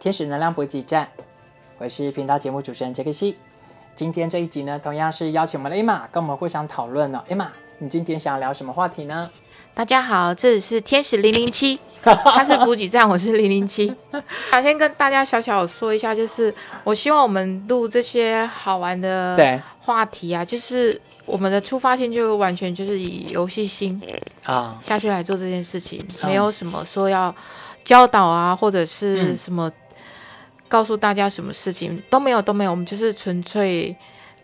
天使能量补给站，我是频道节目主持人杰克西。今天这一集呢，同样是邀请我们的 Emma 跟我们互相讨论呢。Emma，你今天想要聊什么话题呢？大家好，这里是天使零零七，他是补给站，我是零零七。想先跟大家小小说一下，就是我希望我们录这些好玩的话题啊，就是我们的出发性就完全就是以游戏心啊，下去来做这件事情，嗯没有什么说要教导啊，或者是嗯什么告诉大家什么事情都没有都没有，我们就是纯粹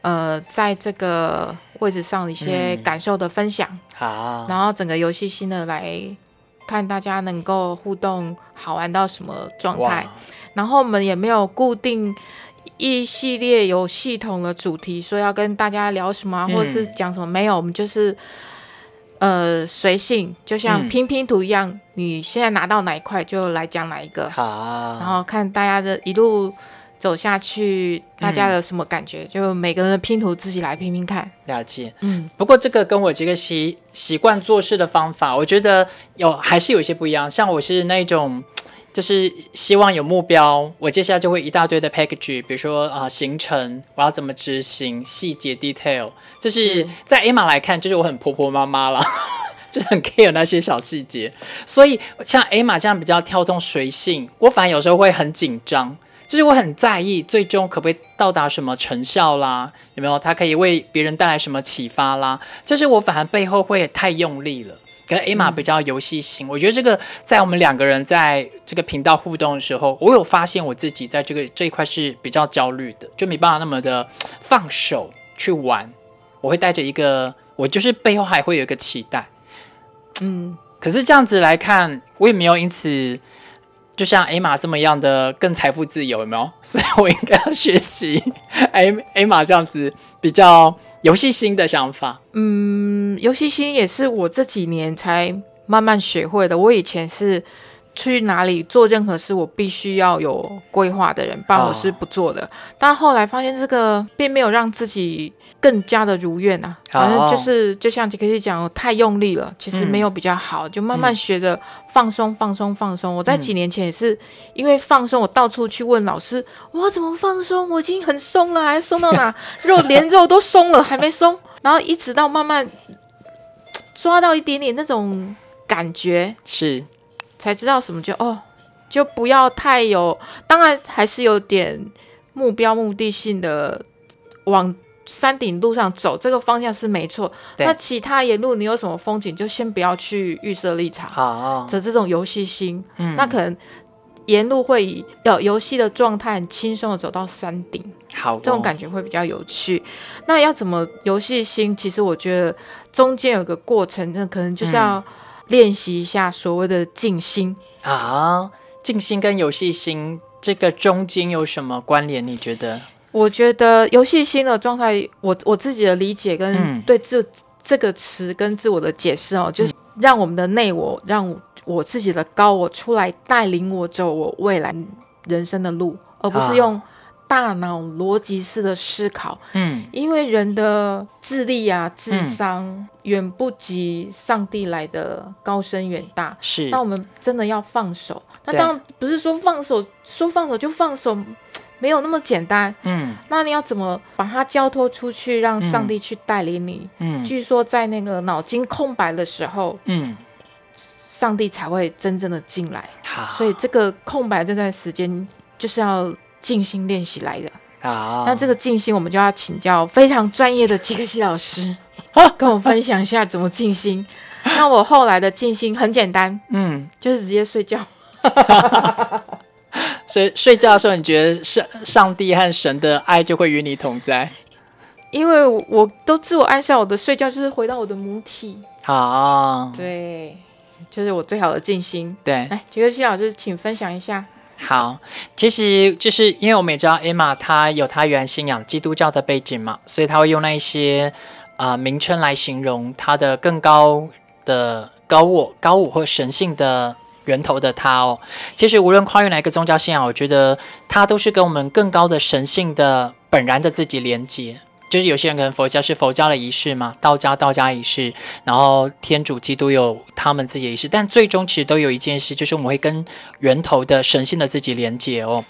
呃在这个位置上一些嗯感受的分享。好，然后整个游戏性的来看大家能够互动好玩到什么状态。然后我们也没有固定一系列有系统的主题，说要跟大家聊什么或者是讲什么，没有，我们就是。呃，随性，就像嗯拼拼图一样，你现在拿到哪一块就来讲哪一个，好，然后看大家的一路走下去，大家的什么感觉，就每个人的拼图自己来拼拼看。了解。嗯，不过这个跟我这个习习惯做事的方法，我觉得有还是有一些不一样。像我是那种，就是希望有目标，我接下来就会一大堆的 package，比如说啊、行程，我要怎么执行，细节 detail，就是是在 A 玛来看，就是我很婆婆妈妈啦。就很 care 那些小细节，所以像 A 玛这样比较跳动随性，我反而有时候会很紧张，就是我很在意最终可不可以到达什么成效啦，有没有？它可以为别人带来什么启发啦？就是我反而背后会太用力了。可是 A 玛比较游戏性，我觉得这个在我们两个人在这个频道互动的时候，我有发现我自己在这个这一块是比较焦虑的，就没办法那么的放手去玩。我会带着一个，我就是背后还会有一个期待。嗯，可是这样子来看，我也没有因此就像艾玛这么样的更财富自由，有没有？所以我应该要学习艾艾玛这样子比较游戏心的想法。嗯，游戏心也是我这几年才慢慢学会的。我以前是去哪里做任何事，我必须要有规划的人，不然我是不做的。但后来发现这个并没有让自己更加的如愿啊，反正就是就像杰克西讲，我太用力了，其实没有比较好，就慢慢学着放松、放松、放松。我在几年前也是因为放松，我到处去问老师，我怎么放松？我已经很松了，还松到哪？肉连肉都松了，还没松。然后一直到慢慢抓到一点点那种感觉，是，才知道什么就哦，就不要太有，当然还是有点目标目的性的往山顶路上走，这个方向是没错。那其他沿路你有什么风景，就先不要去预设立场好，的这种游戏心，嗯那可能沿路会以有游戏的状态很轻松的走到山顶。好哦，这种感觉会比较有趣。那要怎么游戏心？其实我觉得中间有个过程，那可能就是要练习一下所谓的静心。啊，静心跟游戏心这个中间有什么关联？你觉得？我觉得游戏心的状态，我我自己的理解嗯跟对自、这个词跟自我的解释哦，就是让我们的内我，让我自己的高我出来带领我走我未来人生的路，而不啊是用大脑逻辑式的思考。嗯，因为人的智力啊、智商远不及上帝来的高深远大。是那我们真的要放手。那当然不是说放手，说放手就放手，没有那么简单。嗯那你要怎么把它交托出去，让上帝去带领你？嗯据说在那个脑筋空白的时候，嗯，上帝才会真正的进来。好，所以这个空白这段时间就是要静心练习来的。好，那这个静心，我们就要请教非常专业的杰克西老师，跟我分享一下怎么静心。那我后来的静心很简单，嗯，就是直接睡觉。所以睡觉的时候，你觉得上上帝和神的爱就会与你同在？因为我我都自我暗示我的睡觉就是回到我的母体，好，对，就是我最好的静心。对，来，杰克西老师，请分享一下。好，其实就是因为我们也知道 Emma 她有她原信仰基督教的背景嘛，所以她会用那一些啊、名称来形容她的更高的高我、高我或神性的源头的她哦。其实无论跨越哪一个宗教信仰，我觉得它都是跟我们更高的神性的本然的自己连接。就是有些人可能佛教是佛教的仪式嘛，道家道家仪式，然后天主基督有他们自己的仪式，但最终其实都有一件事，就是我们会跟源头的神性的自己连接哦。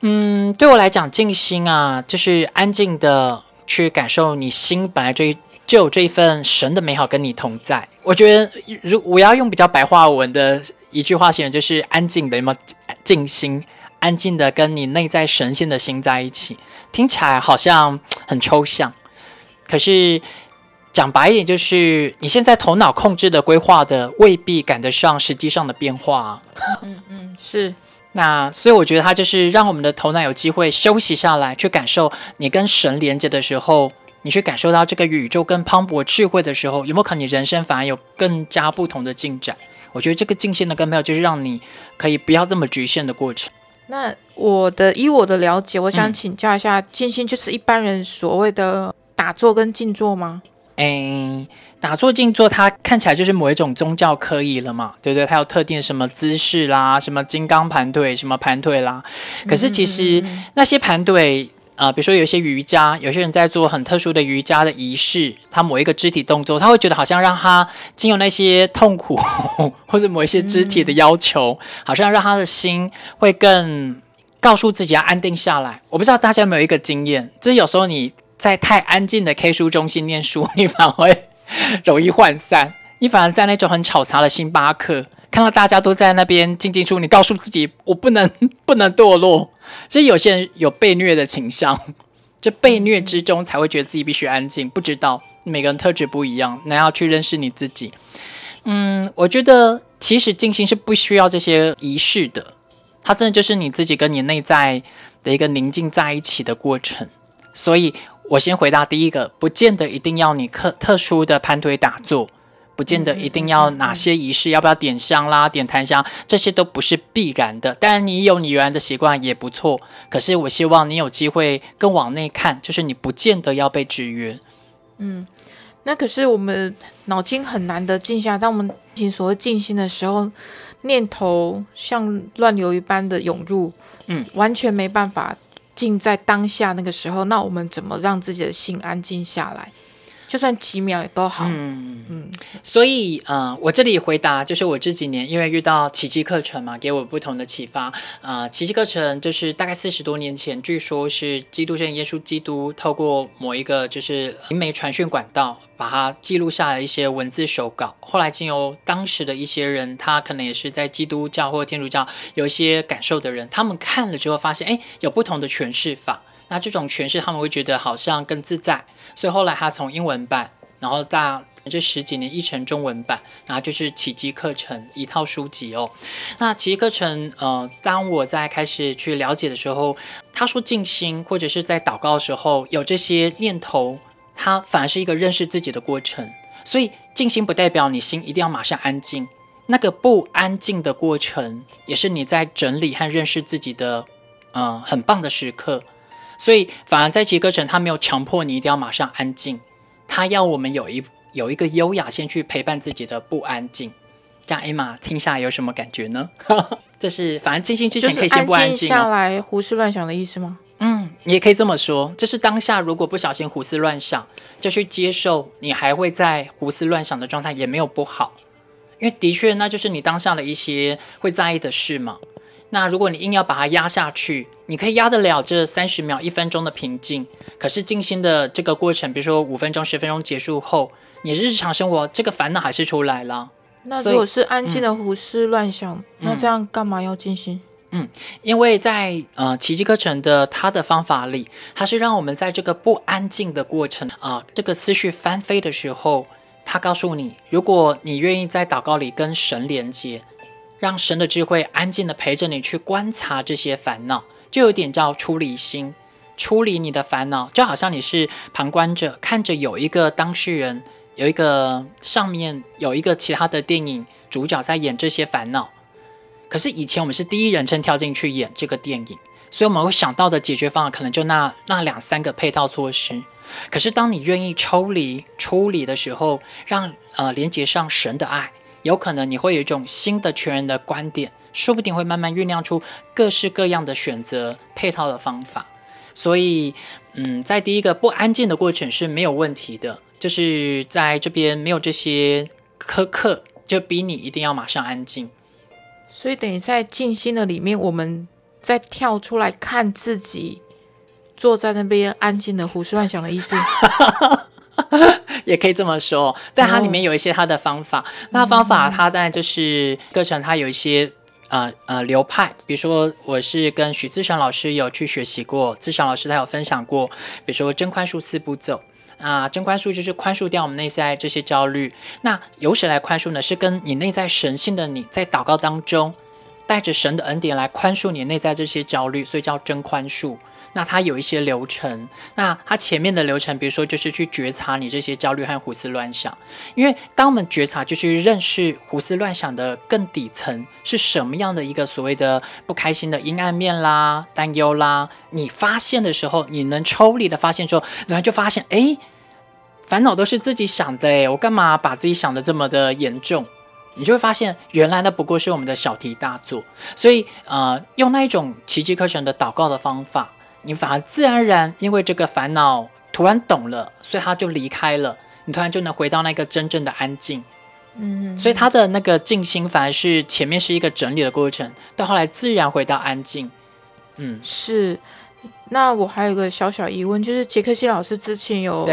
嗯，对我来讲，静心啊，就是安静的去感受你心本来就就有这一份神的美好跟你同在。我觉得，如我要用比较白话文的一句话形容，就是安静的，有没有静心？安静的跟你内在神性的心在一起，听起来好像很抽象，可是讲白一点，就是你现在头脑控制的规划的未必赶得上实际上的变化。嗯嗯，是。那所以我觉得它就是让我们的头脑有机会休息下来，去感受你跟神连接的时候，你去感受到这个宇宙跟磅礴智慧的时候，有没有可能你人生反而有更加不同的进展？我觉得这个静心的根本就是让你可以不要这么局限的过程。那我的以我的了解，我想请教一下，静心就是一般人所谓的打坐跟静坐吗？诶，打坐静坐，它看起来就是某一种宗教可以了嘛，对不对？它有特定什么姿势啦，什么金刚盘腿，什么盘腿啦。可是其实那些盘腿，呃，比如说有一些瑜伽，有些人在做很特殊的瑜伽的仪式，他某一个肢体动作，他会觉得好像让他经由那些痛苦或者某一些肢体的要求，好像让他的心会更告诉自己要安定下来。我不知道大家有没有一个经验，就是有时候你在太安静的 K 书中心念书，你反而会。容易涣散，你反而在那种很吵杂的星巴克，看到大家都在那边静静处，你告诉自己我不能 不能堕落。其实有些人有被虐的倾向，就被虐之中才会觉得自己必须安静。不知道每个人特质不一样，那要去认识你自己。嗯，我觉得其实静心是不需要这些仪式的，它真的就是你自己跟你内在的一个宁静在一起的过程，所以。我先回答第一个，不见得一定要你特特殊的盘腿打坐，不见得一定要哪些仪式，要不要点香啦、点檀香，这些都不是必然的。但你有你原来的习惯也不错。可是我希望你有机会更往内看，就是你不见得要被制约。嗯，那可是我们脑筋很难的静下，当我们进所谓静心的时候，念头像乱流一般的涌入，嗯，完全没办法。静在当下那个时候，那我们怎么让自己的心安静下来？就算几秒也都好。嗯嗯。所以，呃，我这里回答就是，我这几年因为遇到奇迹课程嘛，给我不同的启发。呃，奇迹课程就是大概四十多年前，据说是基督圣耶稣基督透过某一个就是灵媒传讯管道，把它记录下来一些文字手稿。后来经由当时的一些人，他可能也是在基督教或天主教有一些感受的人，他们看了之后发现，哎，有不同的诠释法。那这种诠释他们会觉得好像更自在，所以后来他从英文版，然后大这十几年译成中文版，然后就是奇迹课程一套书籍哦。那奇迹课程，呃，当我在开始去了解的时候，他说静心或者是在祷告的时候有这些念头，它反而是一个认识自己的过程。所以静心不代表你心一定要马上安静，那个不安静的过程也是你在整理和认识自己的，嗯，很棒的时刻。所以，反而在其课程，他没有强迫你一定要马上安静，他要我们有一有一个优雅，先去陪伴自己的不安静。这样，艾玛听下来有什么感觉呢？这是反正静心之前可以先不安静下来，胡思乱想的意思吗？嗯，你也可以这么说。就是当下如果不小心胡思乱想，就去接受你还会在胡思乱想的状态，也没有不好，因为的确那就是你当下的一些会在意的事嘛。那如果你硬要把它压下去，你可以压得了这三十秒、一分钟的平静。可是静心的这个过程，比如说五分钟、十分钟结束后，你日常生活这个烦恼还是出来了。那如果是安静的胡思乱想，那这样干嘛要静心？嗯，因为在呃奇迹课程的它的方法里，它是让我们在这个不安静的过程啊，这个思绪翻飞的时候，它告诉你，如果你愿意在祷告里跟神连接。让神的智慧安静的陪着你去观察这些烦恼，就有点叫出离心，出离你的烦恼，就好像你是旁观者，看着有一个当事人，有一个上面有一个其他的电影主角在演这些烦恼。可是以前我们是第一人称跳进去演这个电影，所以我们会想到的解决方案可能就那那两三个配套措施。可是当你愿意抽离、出离的时候，让呃连接上神的爱。有可能你会有一种新的全人的观点，说不定会慢慢酝酿出各式各样的选择配套的方法。所以，嗯，在第一个不安静的过程是没有问题的，就是在这边没有这些苛刻，就逼你一定要马上安静。所以等于在静心的里面，我们再跳出来看自己坐在那边安静的胡思乱想的意思。也可以这么说，但它里面有一些它的方法。那方法它在就是课程，它有一些呃呃流派。比如说，我是跟许自祥老师有去学习过，自祥老师他有分享过，比如说真宽恕四步骤。啊，真宽恕就是宽恕掉我们内在这些焦虑。那由谁来宽恕呢？是跟你内在神性的你在祷告当中，带着神的恩典来宽恕你内在这些焦虑，所以叫真宽恕。那它有一些流程，那它前面的流程，比如说就是去觉察你这些焦虑和胡思乱想，因为当我们觉察，就去认识胡思乱想的更底层是什么样的一个所谓的不开心的阴暗面啦、担忧啦，你发现的时候，你能抽离的发现说，然后就发现，哎，烦恼都是自己想的，哎，我干嘛把自己想的这么的严重？你就会发现，原来那不过是我们的小题大做，所以呃，用那一种奇迹课程的祷告的方法。你反而自然而然，因为这个烦恼突然懂了，所以他就离开了。你突然就能回到那个真正的安静。嗯，所以他的那个静心反而是前面是一个整理的过程，到后来自然回到安静。嗯，是。那我还有个小小疑问，就是杰克西老师之前有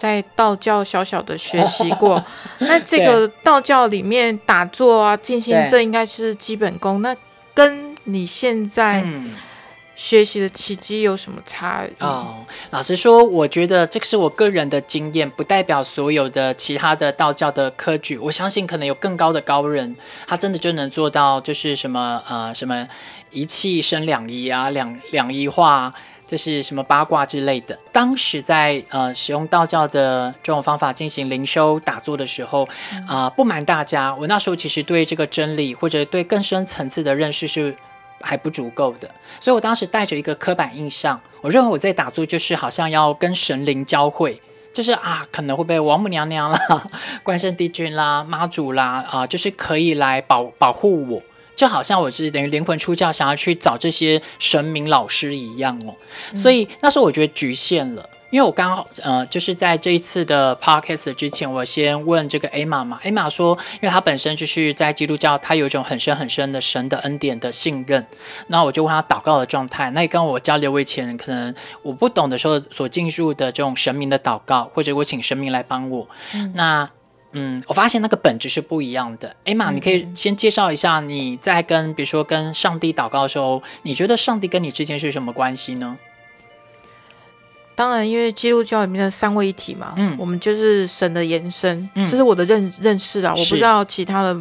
在道教小小的学习过，那这个道教里面打坐啊、静心，这应该是基本功。那跟你现在。学习的契机有什么差异？哦，老实说，我觉得这个是我个人的经验，不代表所有的其他的道教的科举。我相信可能有更高的高人，他真的就能做到，就是什么呃什么一气生两仪啊，两两仪化，这是什么八卦之类的。当时在呃使用道教的这种方法进行灵修打坐的时候，啊，不瞒大家，我那时候其实对这个真理或者对更深层次的认识是。还不足够的，所以我当时带着一个刻板印象，我认为我在打坐就是好像要跟神灵交汇，就是啊可能会被王母娘娘啦、关圣帝君啦、妈祖啦啊，就是可以来保保护我，就好像我是等于灵魂出窍，想要去找这些神明老师一样哦。所以那时候我觉得局限了。因为我刚好呃，就是在这一次的 podcast 之前，我先问这个 Emma 嘛，Emma 说，因为她本身就是在基督教，她有一种很深很深的神的恩典的信任。那我就问她祷告的状态，那也跟我交流以前可能我不懂的时候所进入的这种神明的祷告，或者我请神明来帮我。那嗯，我发现那个本质是不一样的。Emma，你可以先介绍一下你在跟比如说跟上帝祷告的时候，你觉得上帝跟你之间是什么关系呢？当然，因为基督教里面的三位一体嘛，嗯，我们就是神的延伸，这是我的认认识啊，我不知道其他的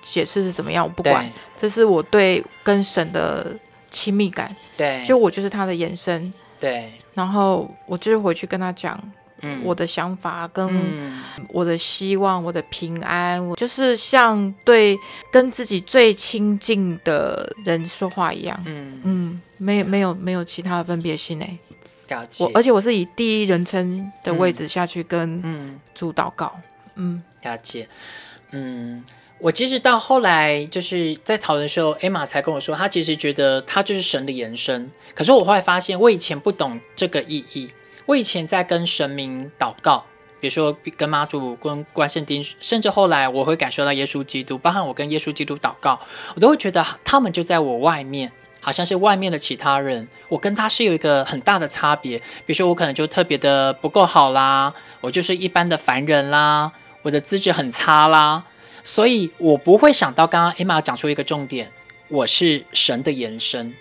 解释是怎么样，我不管，这是我对跟神的亲密感，对，就我就是他的延伸，对，然后我就是回去跟他讲，嗯，我的想法跟我的希望，我的平安，我就是像对跟自己最亲近的人说话一样，嗯。嗯，没没有没有其他的分别心诶。我而且我是以第一人称的位置下去跟主祷告，嗯，了解，嗯，我其实到后来就是在讨论的时候，艾玛才跟我说，她其实觉得她就是神的延伸。可是我后来发现，我以前不懂这个意义。我以前在跟神明祷告，比如说跟妈祖、跟关圣帝，甚至后来我会感受到耶稣基督，包含我跟耶稣基督祷告，我都会觉得他们就在我外面。好像是外面的其他人，我跟他是有一个很大的差别。比如说，我可能就特别的不够好啦，我就是一般的凡人啦，我的资质很差啦，所以我不会想到刚刚 Emma 讲出一个重点，我是神的延伸。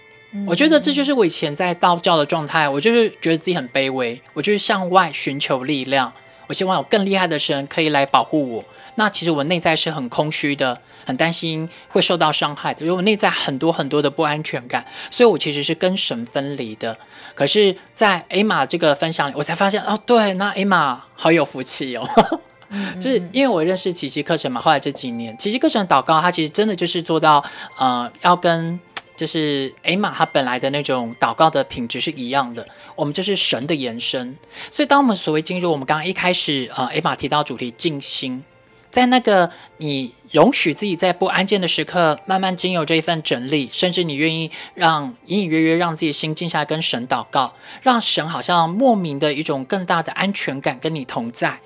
我觉得这就是我以前在道教的状态，我就是觉得自己很卑微，我就是向外寻求力量，我希望有更厉害的神可以来保护我。那其实我内在是很空虚的。很担心会受到伤害的，因为我内在很多很多的不安全感，所以我其实是跟神分离的。可是，在艾玛这个分享里，我才发现哦，对，那艾玛好有福气哦，就是因为我认识奇迹课程嘛。后来这几年，奇迹课程祷告，它其实真的就是做到，呃，要跟就是艾玛她本来的那种祷告的品质是一样的。我们就是神的延伸，所以当我们所谓进入我们刚刚一开始，呃，艾玛提到主题静心。在那个你容许自己在不安静的时刻，慢慢经由这一份整理，甚至你愿意让隐隐约约让自己心静下来，跟神祷告，让神好像莫名的一种更大的安全感跟你同在，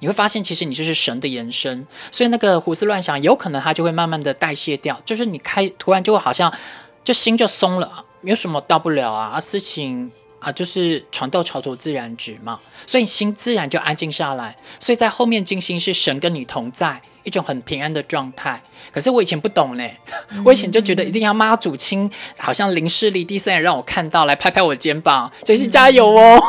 你会发现其实你就是神的延伸，所以那个胡思乱想有可能它就会慢慢的代谢掉，就是你开突然就会好像就心就松了，没有什么大不了啊，事情。啊，就是船到桥头自然直嘛，所以心自然就安静下来。所以在后面静心是神跟你同在，一种很平安的状态。可是我以前不懂呢，我以前就觉得一定要妈祖亲，好像林世离第三人让我看到，来拍拍我肩膀，真是加油哦，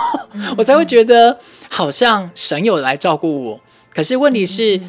我才会觉得好像神有来照顾我。可是问题是，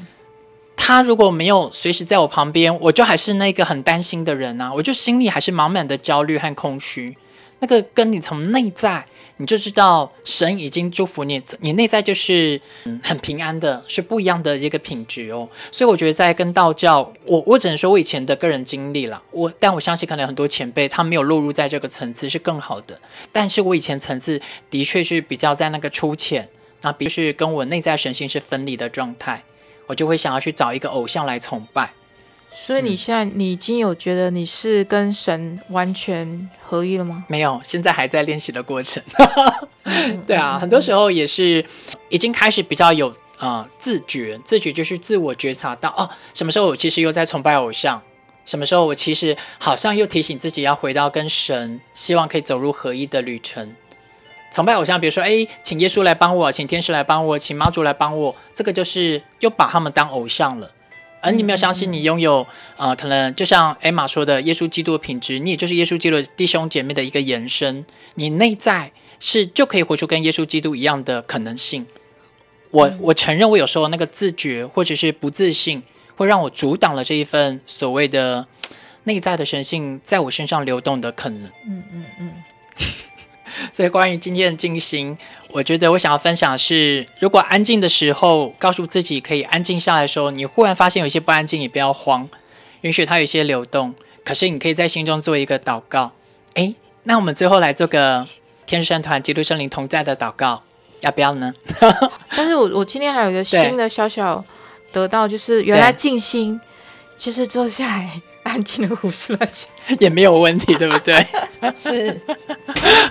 他如果没有随时在我旁边，我就还是那个很担心的人啊，我就心里还是满满的焦虑和空虚。那个跟你从内在，你就知道神已经祝福你，你内在就是嗯很平安的，是不一样的一个品质哦。所以我觉得在跟道教，我我只能说我以前的个人经历了，我但我相信可能很多前辈他没有落入在这个层次是更好的，但是我以前层次的确是比较在那个粗浅，那比是跟我内在神性是分离的状态，我就会想要去找一个偶像来崇拜。所以你现在你已经有觉得你是跟神完全合一了吗？没有，现在还在练习的过程。对啊，很多时候也是已经开始比较有呃自觉，自觉就是自我觉察到哦，什么时候我其实又在崇拜偶像，什么时候我其实好像又提醒自己要回到跟神，希望可以走入合一的旅程。崇拜偶像，比如说哎，请耶稣来帮我，请天使来帮我，请妈祖来帮我，这个就是又把他们当偶像了。而你没有相信你拥有，呃，可能就像艾玛说的，耶稣基督的品质，你也就是耶稣基督弟兄姐妹的一个延伸。你内在是就可以活出跟耶稣基督一样的可能性。我我承认，我有时候那个自觉或者是不自信，会让我阻挡了这一份所谓的内在的神性在我身上流动的可能。嗯嗯嗯。所以关于今天的静心。我觉得我想要分享的是，如果安静的时候，告诉自己可以安静下来的时候，你忽然发现有些不安静，也不要慌，允许它有一些流动。可是你可以在心中做一个祷告。诶，那我们最后来做个天山团基督圣灵同在的祷告，要不要呢？但是我我今天还有一个新的小小得到，就是原来静心就是坐下来。安静的胡思乱想 也没有问题，对不对？是，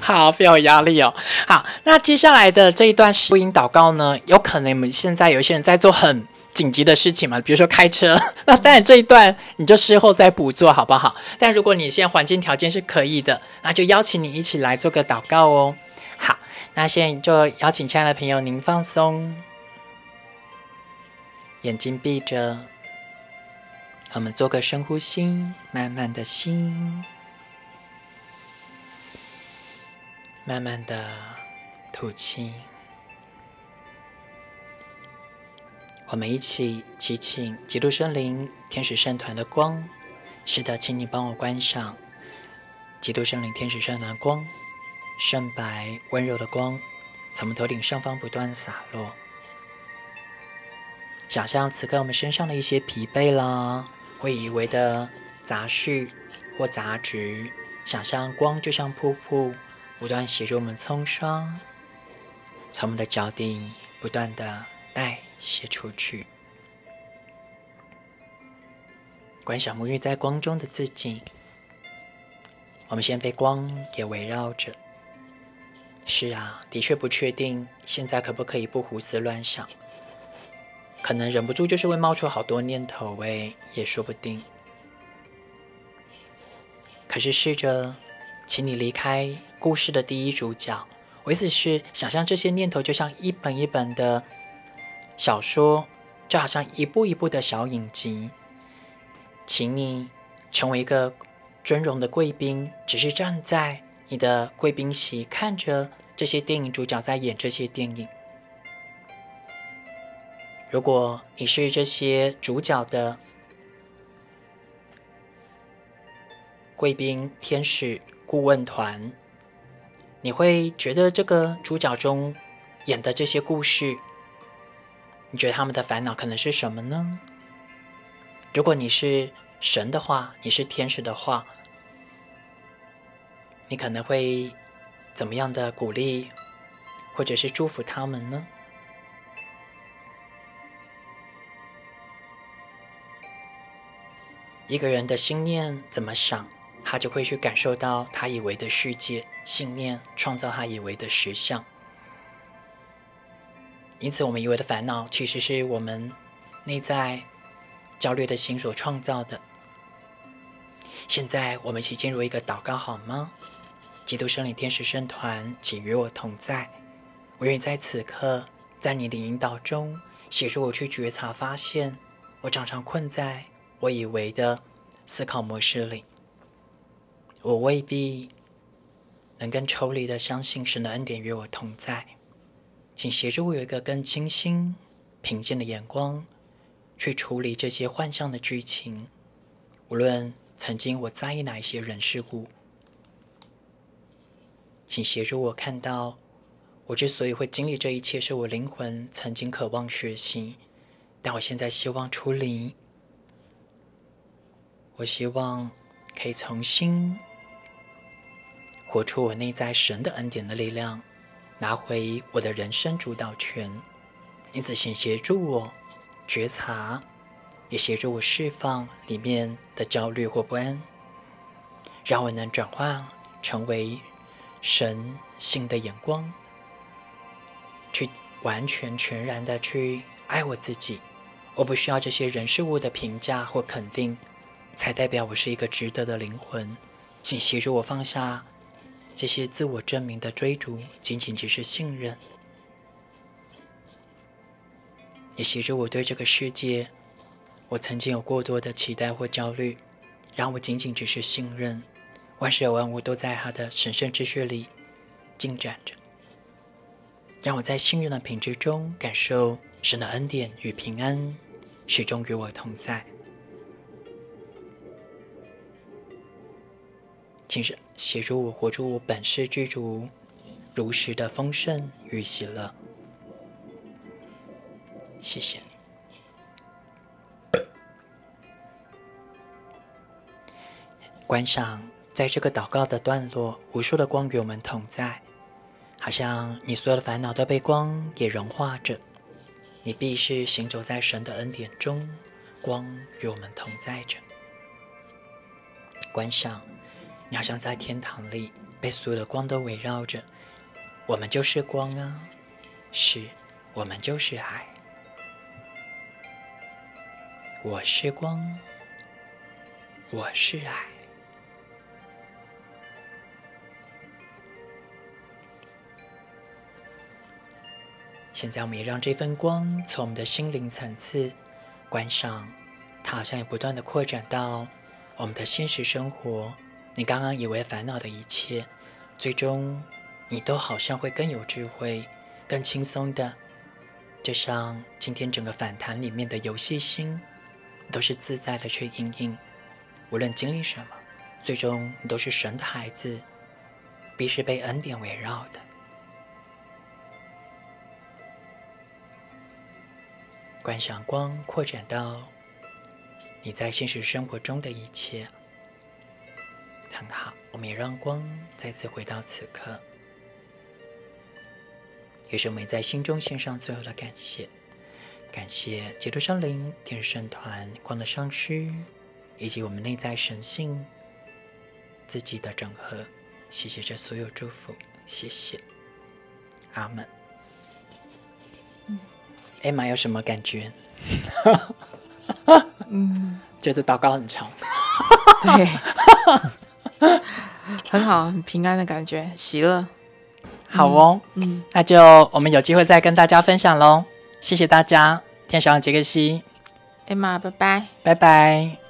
好，不要有压力哦。好，那接下来的这一段录音祷告呢，有可能我们现在有一些人在做很紧急的事情嘛，比如说开车。那当然这一段你就事后再补做好不好？但如果你现在环境条件是可以的，那就邀请你一起来做个祷告哦。好，那现在就邀请亲爱的朋友您放松，眼睛闭着。我们做个深呼吸，慢慢的心，慢慢的吐气。我们一起祈请基督圣灵、天使圣团的光。是的，请你帮我关上基督圣灵、天使圣团光，圣白温柔的光，从我们头顶上方不断洒落。想象此刻我们身上的一些疲惫啦。会以为的杂絮或杂质，想象光就像瀑布，不断协助我们冲刷，从我们的脚底不断的代谢出去。观想沐浴在光中的自己，我们先被光给围绕着。是啊，的确不确定现在可不可以不胡思乱想。可能忍不住就是会冒出好多念头，喂，也说不定。可是试着，请你离开故事的第一主角，我意思是想象这些念头就像一本一本的小说，就好像一部一部的小影集。请你成为一个尊荣的贵宾，只是站在你的贵宾席，看着这些电影主角在演这些电影。如果你是这些主角的贵宾、天使、顾问团，你会觉得这个主角中演的这些故事，你觉得他们的烦恼可能是什么呢？如果你是神的话，你是天使的话，你可能会怎么样的鼓励或者是祝福他们呢？一个人的心念怎么想，他就会去感受到他以为的世界。信念创造他以为的实相。因此，我们以为的烦恼，其实是我们内在焦虑的心所创造的。现在，我们一起进入一个祷告，好吗？基督圣灵天使圣团，请与我同在。我愿意在此刻，在你的引导中，协助我去觉察、发现，我常常困在我以为的思考模式里。我未必能更抽离的相信神的恩典与我同在，请协助我有一个更清新、平静的眼光，去处理这些幻象的剧情，无论。曾经我在意哪一些人事物，请协助我看到，我之所以会经历这一切，是我灵魂曾经渴望学习，但我现在希望出离。我希望可以重新活出我内在神的恩典的力量，拿回我的人生主导权。因此，请协助我觉察。也协助我释放里面的焦虑或不安，让我能转化成为神性的眼光，去完全全然的去爱我自己。我不需要这些人事物的评价或肯定，才代表我是一个值得的灵魂。请协助我放下这些自我证明的追逐，仅仅只是信任。也协助我对这个世界。我曾经有过多的期待或焦虑，让我仅仅只是信任，万事万物都在他的神圣秩序里进展着，让我在信任的品质中感受神的恩典与平安，始终与我同在。请协助我活出我本是居住如实的丰盛与喜乐。谢谢。观赏，在这个祷告的段落，无数的光与我们同在，好像你所有的烦恼都被光给融化着。你必是行走在神的恩典中，光与我们同在着。观赏，你好像在天堂里，被所有的光都围绕着。我们就是光啊，是，我们就是爱。我是光，我是爱。现在，我们也让这份光从我们的心灵层次观赏，它好像也不断的扩展到我们的现实生活。你刚刚以为烦恼的一切，最终你都好像会更有智慧、更轻松的，就像今天整个反弹里面的游戏心，都是自在的去应应。无论经历什么，最终你都是神的孩子，必是被恩典围绕的。观想光扩展到你在现实生活中的一切，很好。我们也让光再次回到此刻。也是我们在心中献上最后的感谢，感谢基督圣灵、天使圣团、光的上师，以及我们内在神性自己的整合。谢谢这所有祝福，谢谢，阿门。艾玛有什么感觉？嗯，觉得祷告很长，对，很好，很平安的感觉，喜乐。好哦，嗯，那就我们有机会再跟大家分享喽。谢谢大家，天使杰克西，艾玛，拜拜，拜拜。